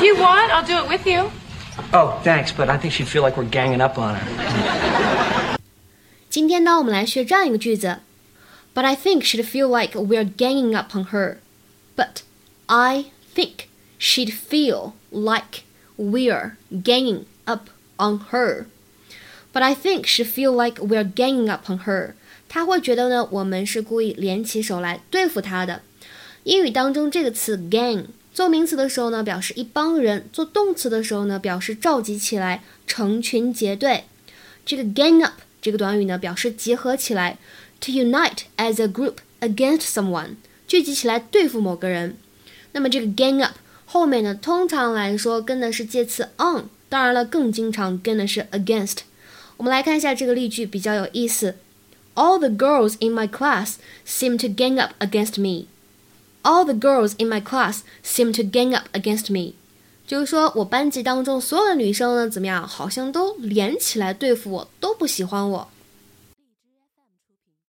If you want, I'll do it with you. Oh, thanks, but I think she'd feel like we're ganging up on her. 今天呢，我们来学这样一个句子：But I think she'd feel like we're ganging up on her. But I think she'd feel like we're ganging up on her. But I think she'd feel like we're ganging up on her. 她会觉得呢，我们是故意联起手来对付她的。英语当中这个词 gang 做名词的时候呢，表示一帮人；做动词的时候呢，表示召集起来、成群结队。这个 gang up 这个短语呢，表示结合起来，to unite as a group against someone，聚集起来对付某个人。那么这个 gang up 后面呢，通常来说跟的是介词 on，当然了，更经常跟的是 against。我们来看一下这个例句，比较有意思。All the girls in my class seem to gang up against me. All the girls in my class seem to gang up against me，就是说我班级当中所有的女生呢，怎么样，好像都连起来对付我，都不喜欢我。